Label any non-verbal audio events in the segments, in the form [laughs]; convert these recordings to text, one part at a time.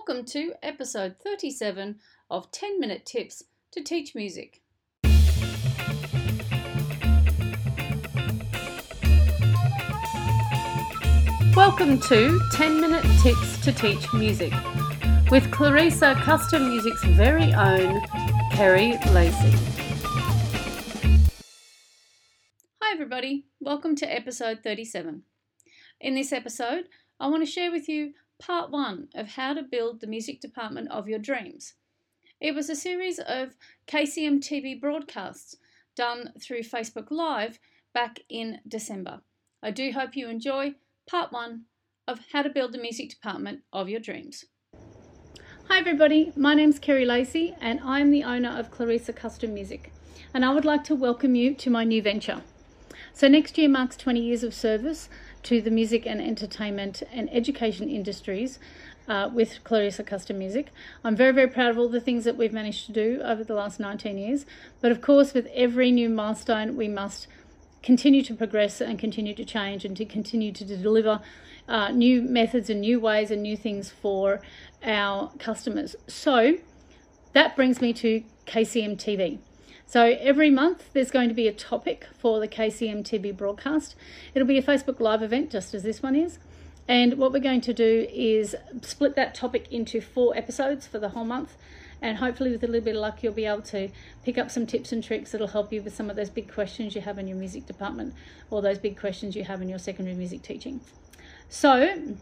Welcome to episode 37 of 10 Minute Tips to Teach Music. Welcome to 10 Minute Tips to Teach Music with Clarissa Custom Music's very own Kerry Lacey. Hi, everybody. Welcome to episode 37. In this episode, I want to share with you part one of how to build the music department of your dreams. It was a series of KCM TV broadcasts done through Facebook Live back in December. I do hope you enjoy part one of how to build the music department of your dreams. Hi, everybody. My name's Kerry Lacey, and I'm the owner of Clarissa Custom Music. And I would like to welcome you to my new venture. So, next year marks 20 years of service to the music and entertainment and education industries uh, with Clarissa Custom Music. I'm very, very proud of all the things that we've managed to do over the last 19 years. But of course, with every new milestone, we must continue to progress and continue to change and to continue to deliver uh, new methods and new ways and new things for our customers. So that brings me to KCM TV. So every month there's going to be a topic for the KCM TV broadcast. It'll be a Facebook Live event, just as this one is. And what we're going to do is split that topic into four episodes for the whole month. And hopefully, with a little bit of luck, you'll be able to pick up some tips and tricks that'll help you with some of those big questions you have in your music department or those big questions you have in your secondary music teaching. So,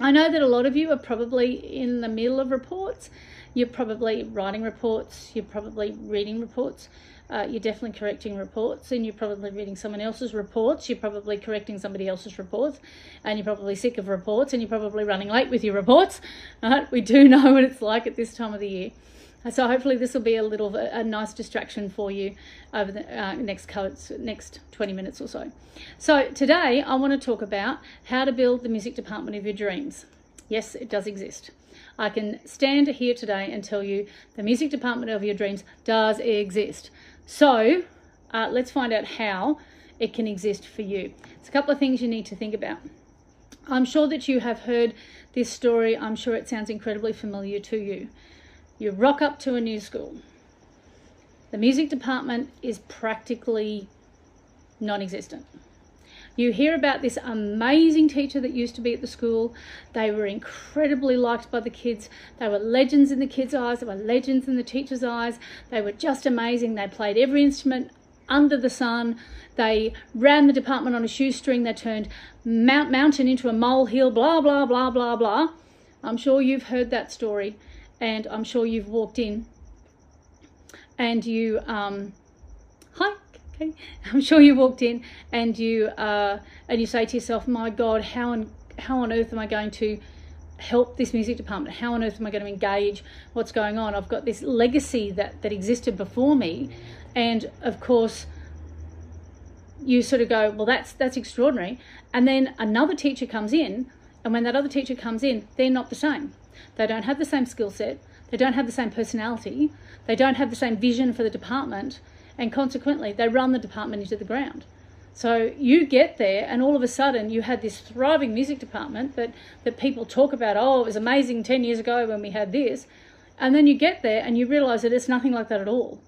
I know that a lot of you are probably in the middle of reports you're probably writing reports, you're probably reading reports, uh, you're definitely correcting reports, and you're probably reading someone else's reports, you're probably correcting somebody else's reports, and you're probably sick of reports, and you're probably running late with your reports. [laughs] We do know what it's like at this time of the year. So hopefully this will be a little a nice distraction for you over the uh, next next 20 minutes or so. So today I want to talk about how to build the music department of your dreams. Yes, it does exist. I can stand here today and tell you the music department of your dreams does exist. So uh, let's find out how it can exist for you. It's a couple of things you need to think about. I'm sure that you have heard this story. I'm sure it sounds incredibly familiar to you. You rock up to a new school. The music department is practically non existent. You hear about this amazing teacher that used to be at the school. They were incredibly liked by the kids. They were legends in the kids' eyes, they were legends in the teacher's eyes. They were just amazing. They played every instrument under the sun. They ran the department on a shoestring. They turned Mount Mountain into a molehill, blah, blah, blah, blah, blah. I'm sure you've heard that story, and I'm sure you've walked in and you, um, hi, okay. [laughs] I'm sure you walked in and you uh, and you say to yourself, "My God, how on how on earth am I going to help this music department? How on earth am I going to engage? What's going on? I've got this legacy that that existed before me, and of course." You sort of go, well, that's that's extraordinary, and then another teacher comes in, and when that other teacher comes in, they're not the same. They don't have the same skill set. They don't have the same personality. They don't have the same vision for the department and consequently they run the department into the ground. So you get there, and all of a sudden you had this thriving music department that, that people talk about. Oh, it was amazing 10 years ago when we had this. And then you get there and you realize that it's nothing like that at all.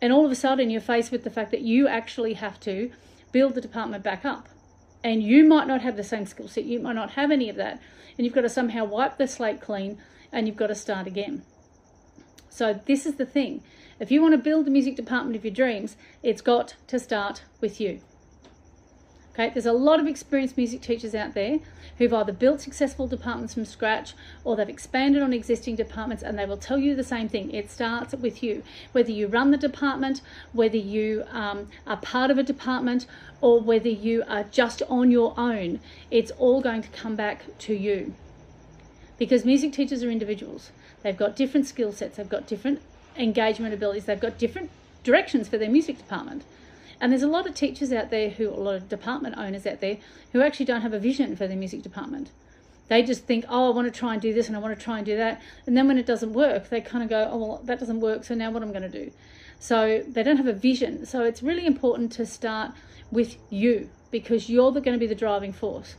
And all of a sudden you're faced with the fact that you actually have to build the department back up. And you might not have the same skill set, you might not have any of that. And you've got to somehow wipe the slate clean and you've got to start again. So, this is the thing if you want to build the music department of your dreams, it's got to start with you. Okay, there's a lot of experienced music teachers out there who've either built successful departments from scratch or they've expanded on existing departments and they will tell you the same thing. It starts with you. Whether you run the department, whether you um, are part of a department, or whether you are just on your own, it's all going to come back to you. Because music teachers are individuals. They've got different skill sets, they've got different engagement abilities. They've got different directions for their music department. And there's a lot of teachers out there who, a lot of department owners out there who actually don't have a vision for their music department. They just think, oh, I want to try and do this and I want to try and do that. And then when it doesn't work, they kind of go, oh, well, that doesn't work. So now what am I going to do? So they don't have a vision. So it's really important to start with you because you're going to be the driving force.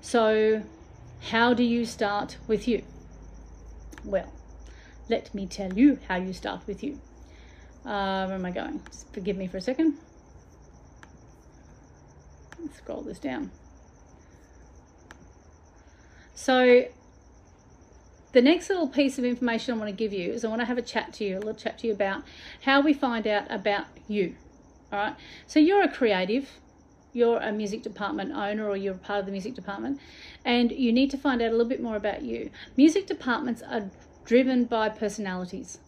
So, how do you start with you? Well, let me tell you how you start with you. Uh, where am I going? Just forgive me for a second. Let's scroll this down. So the next little piece of information I want to give you is I want to have a chat to you, a little chat to you about how we find out about you. All right. So you're a creative, you're a music department owner, or you're part of the music department, and you need to find out a little bit more about you. Music departments are driven by personalities.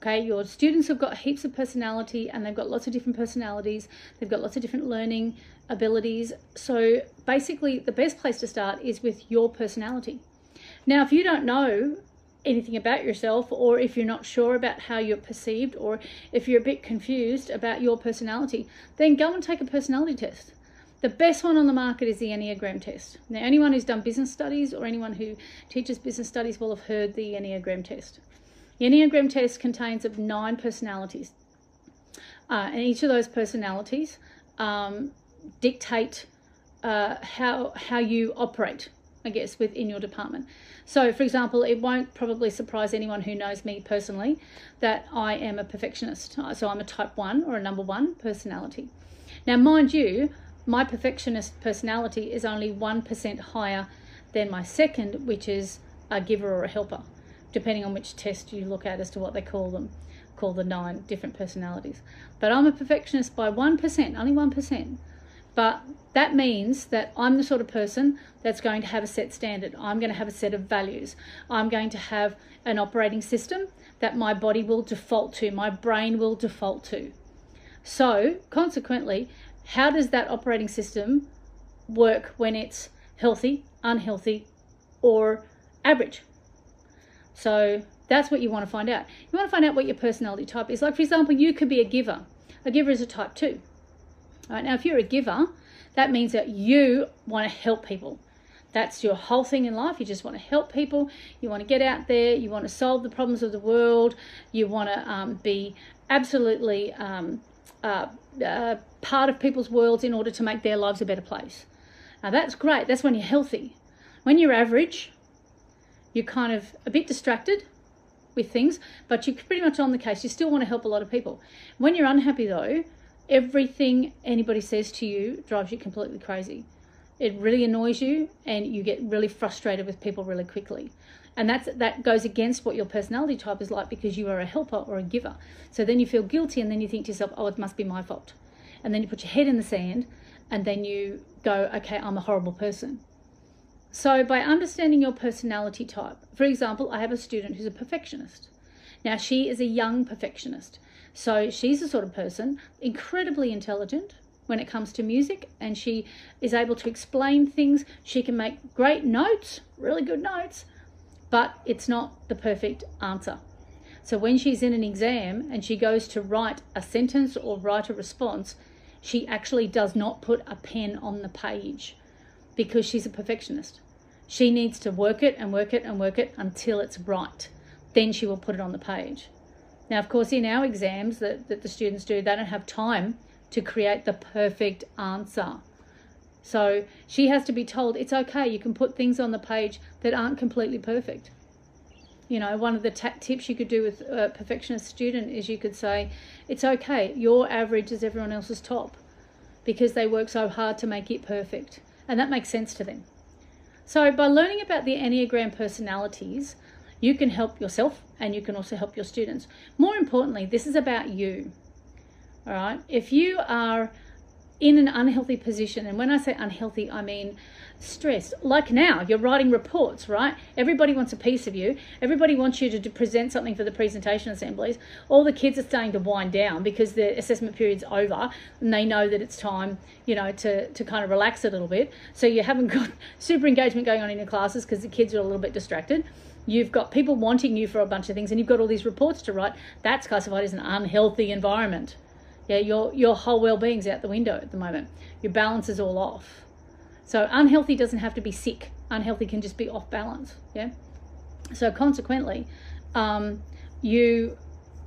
Okay, your students have got heaps of personality and they've got lots of different personalities, they've got lots of different learning abilities. So basically, the best place to start is with your personality. Now, if you don't know anything about yourself, or if you're not sure about how you're perceived, or if you're a bit confused about your personality, then go and take a personality test. The best one on the market is the Enneagram test. Now, anyone who's done business studies or anyone who teaches business studies will have heard the Enneagram test. The Enneagram test contains of nine personalities, uh, and each of those personalities um, dictate uh, how how you operate. I guess within your department. So, for example, it won't probably surprise anyone who knows me personally that I am a perfectionist. So, I'm a type one or a number one personality. Now, mind you, my perfectionist personality is only 1% higher than my second, which is a giver or a helper depending on which test you look at as to what they call them, call the nine different personalities. But I'm a perfectionist by 1%, only 1%. But that means that I'm the sort of person that's going to have a set standard. I'm going to have a set of values. I'm going to have an operating system that my body will default to, my brain will default to. So, consequently, how does that operating system work when it's healthy, unhealthy, or average? So that's what you want to find out. You want to find out what your personality type is. Like, for example, you could be a giver. A giver is a type two. All right, now, if you're a giver, that means that you want to help people. That's your whole thing in life. You just want to help people. You want to get out there. You want to solve the problems of the world. You want to um, be absolutely um, uh, uh, part of people's worlds in order to make their lives a better place. Now, that's great. That's when you're healthy. When you're average, you're kind of a bit distracted with things, but you're pretty much on the case. You still want to help a lot of people. When you're unhappy, though, everything anybody says to you drives you completely crazy. It really annoys you, and you get really frustrated with people really quickly. And that's that goes against what your personality type is like because you are a helper or a giver. So then you feel guilty, and then you think to yourself, "Oh, it must be my fault," and then you put your head in the sand, and then you go, "Okay, I'm a horrible person." So, by understanding your personality type, for example, I have a student who's a perfectionist. Now, she is a young perfectionist. So, she's the sort of person, incredibly intelligent when it comes to music, and she is able to explain things. She can make great notes, really good notes, but it's not the perfect answer. So, when she's in an exam and she goes to write a sentence or write a response, she actually does not put a pen on the page because she's a perfectionist. She needs to work it and work it and work it until it's right. Then she will put it on the page. Now, of course, in our exams that, that the students do, they don't have time to create the perfect answer. So she has to be told it's okay, you can put things on the page that aren't completely perfect. You know, one of the tips you could do with a perfectionist student is you could say, it's okay, your average is everyone else's top because they work so hard to make it perfect. And that makes sense to them. So, by learning about the Enneagram personalities, you can help yourself and you can also help your students. More importantly, this is about you. All right. If you are in an unhealthy position, and when I say unhealthy, I mean stressed. Like now, you're writing reports, right? Everybody wants a piece of you. Everybody wants you to present something for the presentation assemblies. All the kids are starting to wind down because the assessment period's over and they know that it's time, you know, to, to kind of relax a little bit. So you haven't got [laughs] super engagement going on in your classes because the kids are a little bit distracted. You've got people wanting you for a bunch of things and you've got all these reports to write. That's classified as an unhealthy environment. Yeah, your your whole well-being's out the window at the moment. Your balance is all off. So unhealthy doesn't have to be sick. Unhealthy can just be off balance. Yeah. So consequently, um, you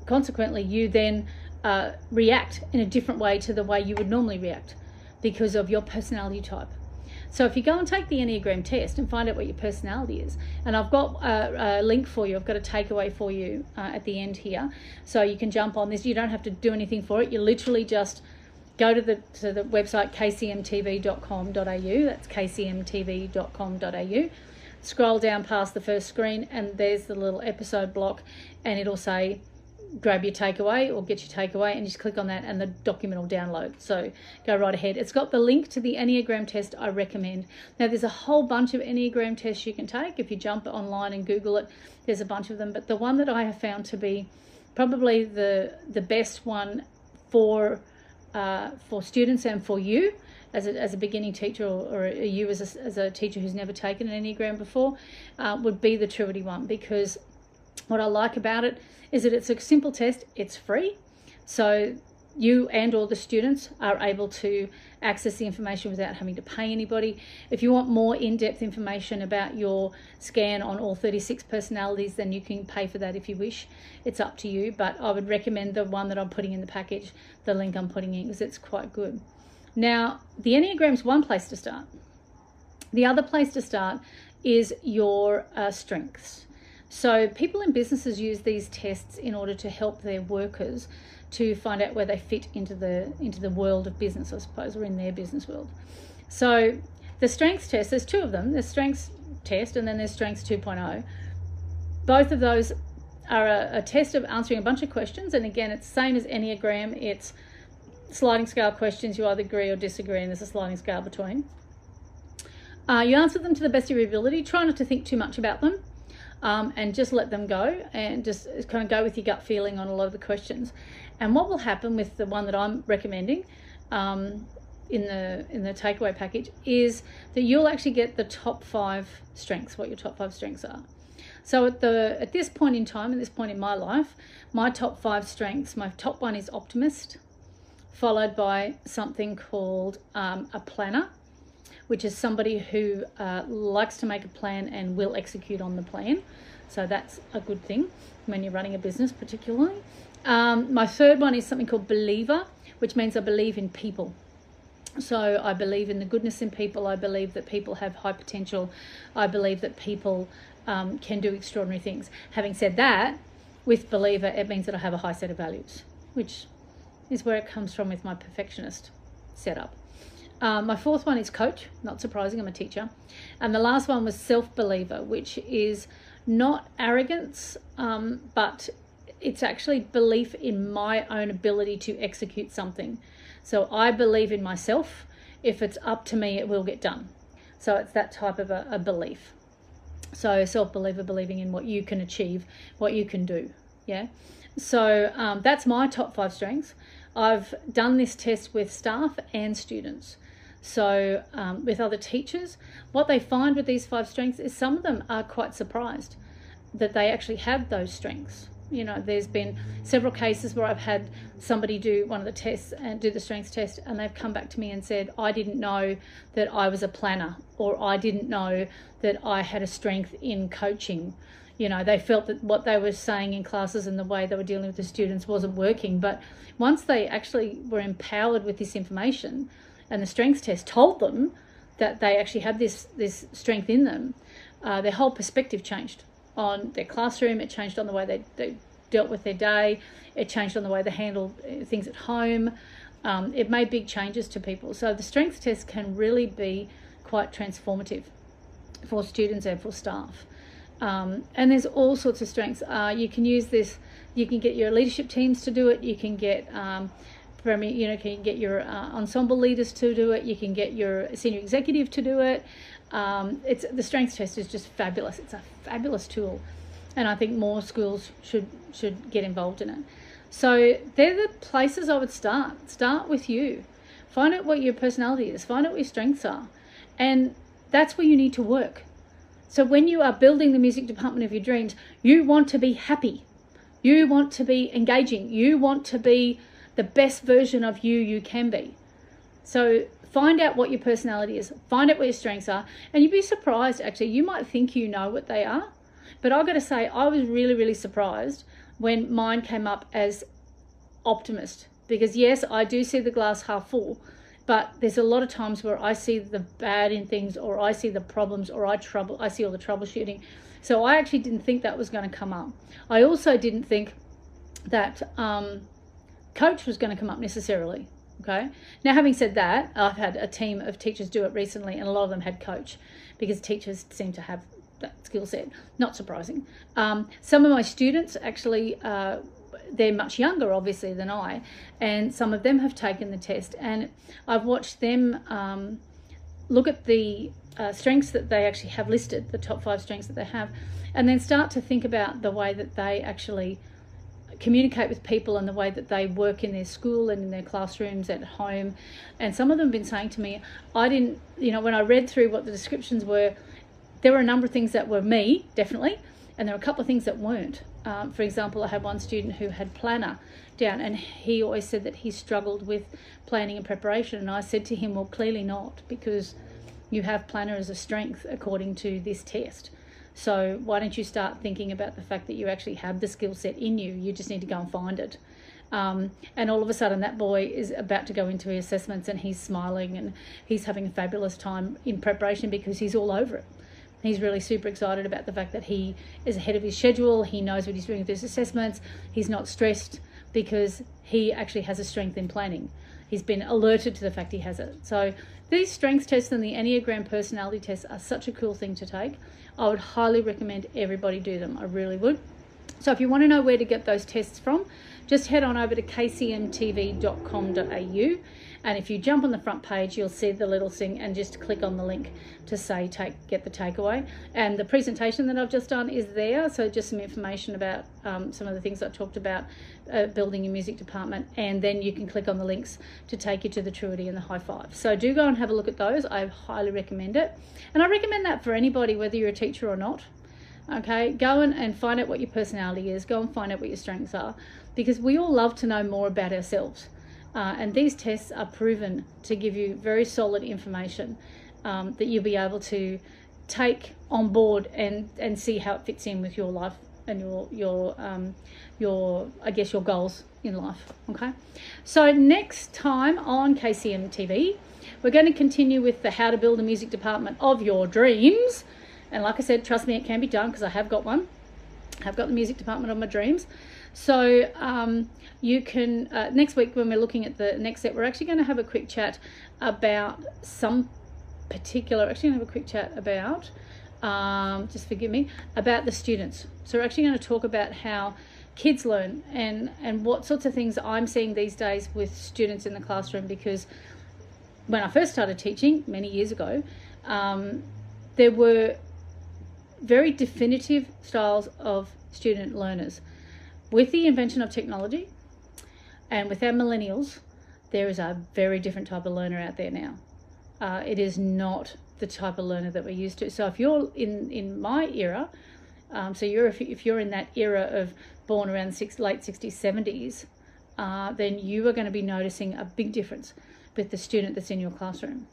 consequently you then uh, react in a different way to the way you would normally react because of your personality type. So if you go and take the Enneagram test and find out what your personality is, and I've got a, a link for you, I've got a takeaway for you uh, at the end here, so you can jump on this. You don't have to do anything for it. You literally just go to the to the website kcmtv.com.au. That's kcmtv.com.au. Scroll down past the first screen, and there's the little episode block, and it'll say grab your takeaway or get your takeaway and just click on that and the document will download. So go right ahead. It's got the link to the Enneagram test I recommend. Now there's a whole bunch of Enneagram tests you can take. If you jump online and Google it, there's a bunch of them. But the one that I have found to be probably the the best one for uh, for students and for you as a, as a beginning teacher or, or you as a, as a teacher who's never taken an Enneagram before uh, would be the Truity one because what I like about it is that it's a simple test, it's free. So you and all the students are able to access the information without having to pay anybody. If you want more in-depth information about your scan on all 36 personalities, then you can pay for that if you wish. It's up to you, but I would recommend the one that I'm putting in the package, the link I'm putting in, because it's quite good. Now, the Enneagram's one place to start. The other place to start is your uh, strengths. So people in businesses use these tests in order to help their workers to find out where they fit into the into the world of business, I suppose, or in their business world. So the strengths test, there's two of them. There's strengths test and then there's strengths 2.0. Both of those are a, a test of answering a bunch of questions. And again, it's same as Enneagram. It's sliding scale questions. You either agree or disagree, and there's a sliding scale between. Uh, you answer them to the best of your ability. Try not to think too much about them um, and just let them go and just kind of go with your gut feeling on a lot of the questions. And what will happen with the one that I'm recommending um, in the in the takeaway package is that you'll actually get the top five strengths, what your top five strengths are. So at the at this point in time, at this point in my life, my top five strengths, my top one is optimist, followed by something called um, a planner which is somebody who uh, likes to make a plan and will execute on the plan. So that's a good thing when you're running a business, particularly. Um, my third one is something called believer, which means I believe in people. So I believe in the goodness in people. I believe that people have high potential. I believe that people um, can do extraordinary things. Having said that, with believer, it means that I have a high set of values, which is where it comes from with my perfectionist setup. Um, my fourth one is coach, not surprising, I'm a teacher. And the last one was self believer, which is not arrogance, um, but it's actually belief in my own ability to execute something. So I believe in myself. If it's up to me, it will get done. So it's that type of a, a belief. So self believer, believing in what you can achieve, what you can do. Yeah. So um, that's my top five strengths. I've done this test with staff and students. So, um, with other teachers, what they find with these five strengths is some of them are quite surprised that they actually have those strengths. You know, there's been several cases where I've had somebody do one of the tests and do the strengths test, and they've come back to me and said, I didn't know that I was a planner, or I didn't know that I had a strength in coaching. You know, they felt that what they were saying in classes and the way they were dealing with the students wasn't working. But once they actually were empowered with this information, and the strengths test told them that they actually had this this strength in them, uh, their whole perspective changed on their classroom. It changed on the way they, they dealt with their day. It changed on the way they handled uh, things at home. Um, it made big changes to people. So the strength test can really be quite transformative for students and for staff. Um, and there's all sorts of strengths. Uh, you can use this. You can get your leadership teams to do it. You can get um, from you know you can get your uh, ensemble leaders to do it you can get your senior executive to do it. Um, it's the strengths test is just fabulous. It's a fabulous tool and i think more schools should should get involved in it. So they're the places i would start. Start with you. Find out what your personality is. Find out what your strengths are. And that's where you need to work. So when you are building the music department of your dreams you want to be happy. You want to be engaging. You want to be the best version of you you can be. So find out what your personality is, find out what your strengths are, and you'd be surprised actually. You might think you know what they are, but I've got to say, I was really, really surprised when mine came up as optimist because, yes, I do see the glass half full. but there's a lot of times where I see the bad in things, or I see the problems, or I trouble, I see all the troubleshooting. So I actually didn't think that was going to come up. I also didn't think that um, coach was going to come up necessarily. Okay. Now, having said that, I've had a team of teachers do it recently, and a lot of them had coach because teachers seem to have that skill set. Not surprising. Um, some of my students actually, uh, they're much younger, obviously, than I, and some of them have taken the test, and I've watched them um, look at the uh, strengths that they actually have listed, the top five strengths that they have, and then start to think about the way that they actually communicate with people and the way that they work in their school and in their classrooms at home. And some of them have been saying to me, I didn't, you know, when I read through what the descriptions were, there were a number of things that were me, definitely, and there were a couple of things that weren't. Um, for example, I had one student who had planner down, and he always said that he struggled with planning and preparation. And I said to him, Well, clearly not, because you have planner as a strength according to this test. So why don't you start thinking about the fact that you actually have the skill set in you? You just need to go and find it. Um, and all of a sudden, that boy is about to go into his assessments and he's smiling and he's having a fabulous time in preparation because he's all over it. He's really super excited about the fact that he is ahead of his schedule. He knows what he's doing with his assessments. He's not stressed because he actually has a strength in planning. He's been alerted to the fact he has it. So these strengths tests and the Enneagram personality tests are such a cool thing to take. I would highly recommend everybody do them. I really would. So if you want to know where to get those tests from, just head on over to kcmtv.com.au and if you jump on the front page you'll see the little thing and just click on the link to say take get the takeaway. And the presentation that I've just done is there. So just some information about um, some of the things I talked about uh, building your music department. And then you can click on the links to take you to the Truity and the High Five. So do go and have a look at those. I highly recommend it. And I recommend that for anybody whether you're a teacher or not okay go and, and find out what your personality is go and find out what your strengths are because we all love to know more about ourselves uh, and these tests are proven to give you very solid information um, that you'll be able to take on board and, and see how it fits in with your life and your your um, your I guess your goals in life. Okay, so next time on KCM TV, we're going to continue with the how to build a music department of your dreams. And like I said, trust me, it can be done because I have got one. I've got the music department of my dreams. So um, you can, uh, next week when we're looking at the next set, we're actually going to have a quick chat about some particular, actually going to have a quick chat about, um, just forgive me, about the students. So we're actually going to talk about how kids learn and, and what sorts of things I'm seeing these days with students in the classroom because when I first started teaching many years ago, um, there were very definitive styles of student learners. With the invention of technology and with our millennials, there is a very different type of learner out there now. Uh, it is not the type of learner that we're used to. So if you're in, in my era, um, so you're if, if you're in that era of born around six, late 60s, 70s, uh, then you are going to be noticing a big difference with the student that's in your classroom.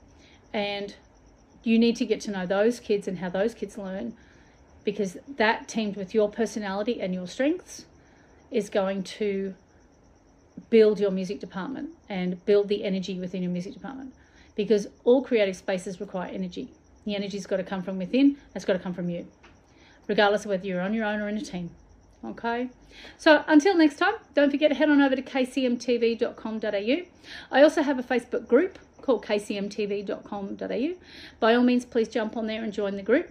And you need to get to know those kids and how those kids learn because that teamed with your personality and your strengths is going to build your music department and build the energy within your music department because all creative spaces require energy. The energy's got to come from within, it's got to come from you, regardless of whether you're on your own or in a team. Okay, so until next time, don't forget to head on over to kcmtv.com.au. I also have a Facebook group called kcmtv.com.au. By all means, please jump on there and join the group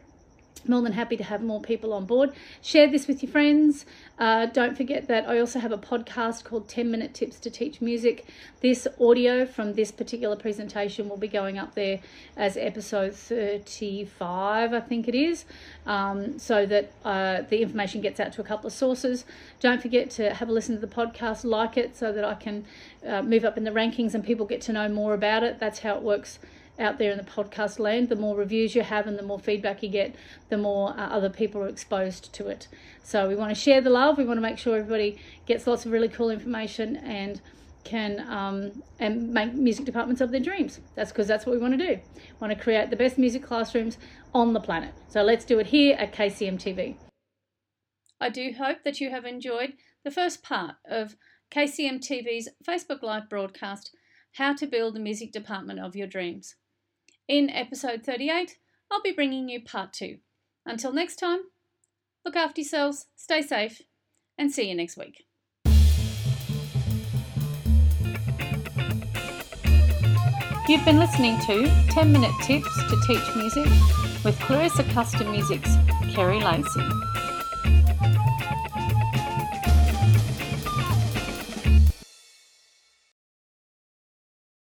more than happy to have more people on board. Share this with your friends. Uh, don't forget that I also have a podcast called 10 Minute Tips to Teach Music. This audio from this particular presentation will be going up there as episode 35, I think it is, um, so that uh, the information gets out to a couple of sources. Don't forget to have a listen to the podcast, like it, so that I can uh, move up in the rankings and people get to know more about it. That's how it works out there in the podcast land. The more reviews you have and the more feedback you get, the more uh, other people are exposed to it. So we want to share the love. We want to make sure everybody gets lots of really cool information and can um, and make music departments of their dreams. That's because that's what we want to do. We want to create the best music classrooms on the planet. So let's do it here at KCM TV. I do hope that you have enjoyed the first part of KCM TV's Facebook Live broadcast how to build the music department of your dreams. In episode 38, I'll be bringing you part two. Until next time, look after yourselves, stay safe, and see you next week. You've been listening to 10 Minute Tips to Teach Music with Clarissa Custom Music's Kerry Lacey.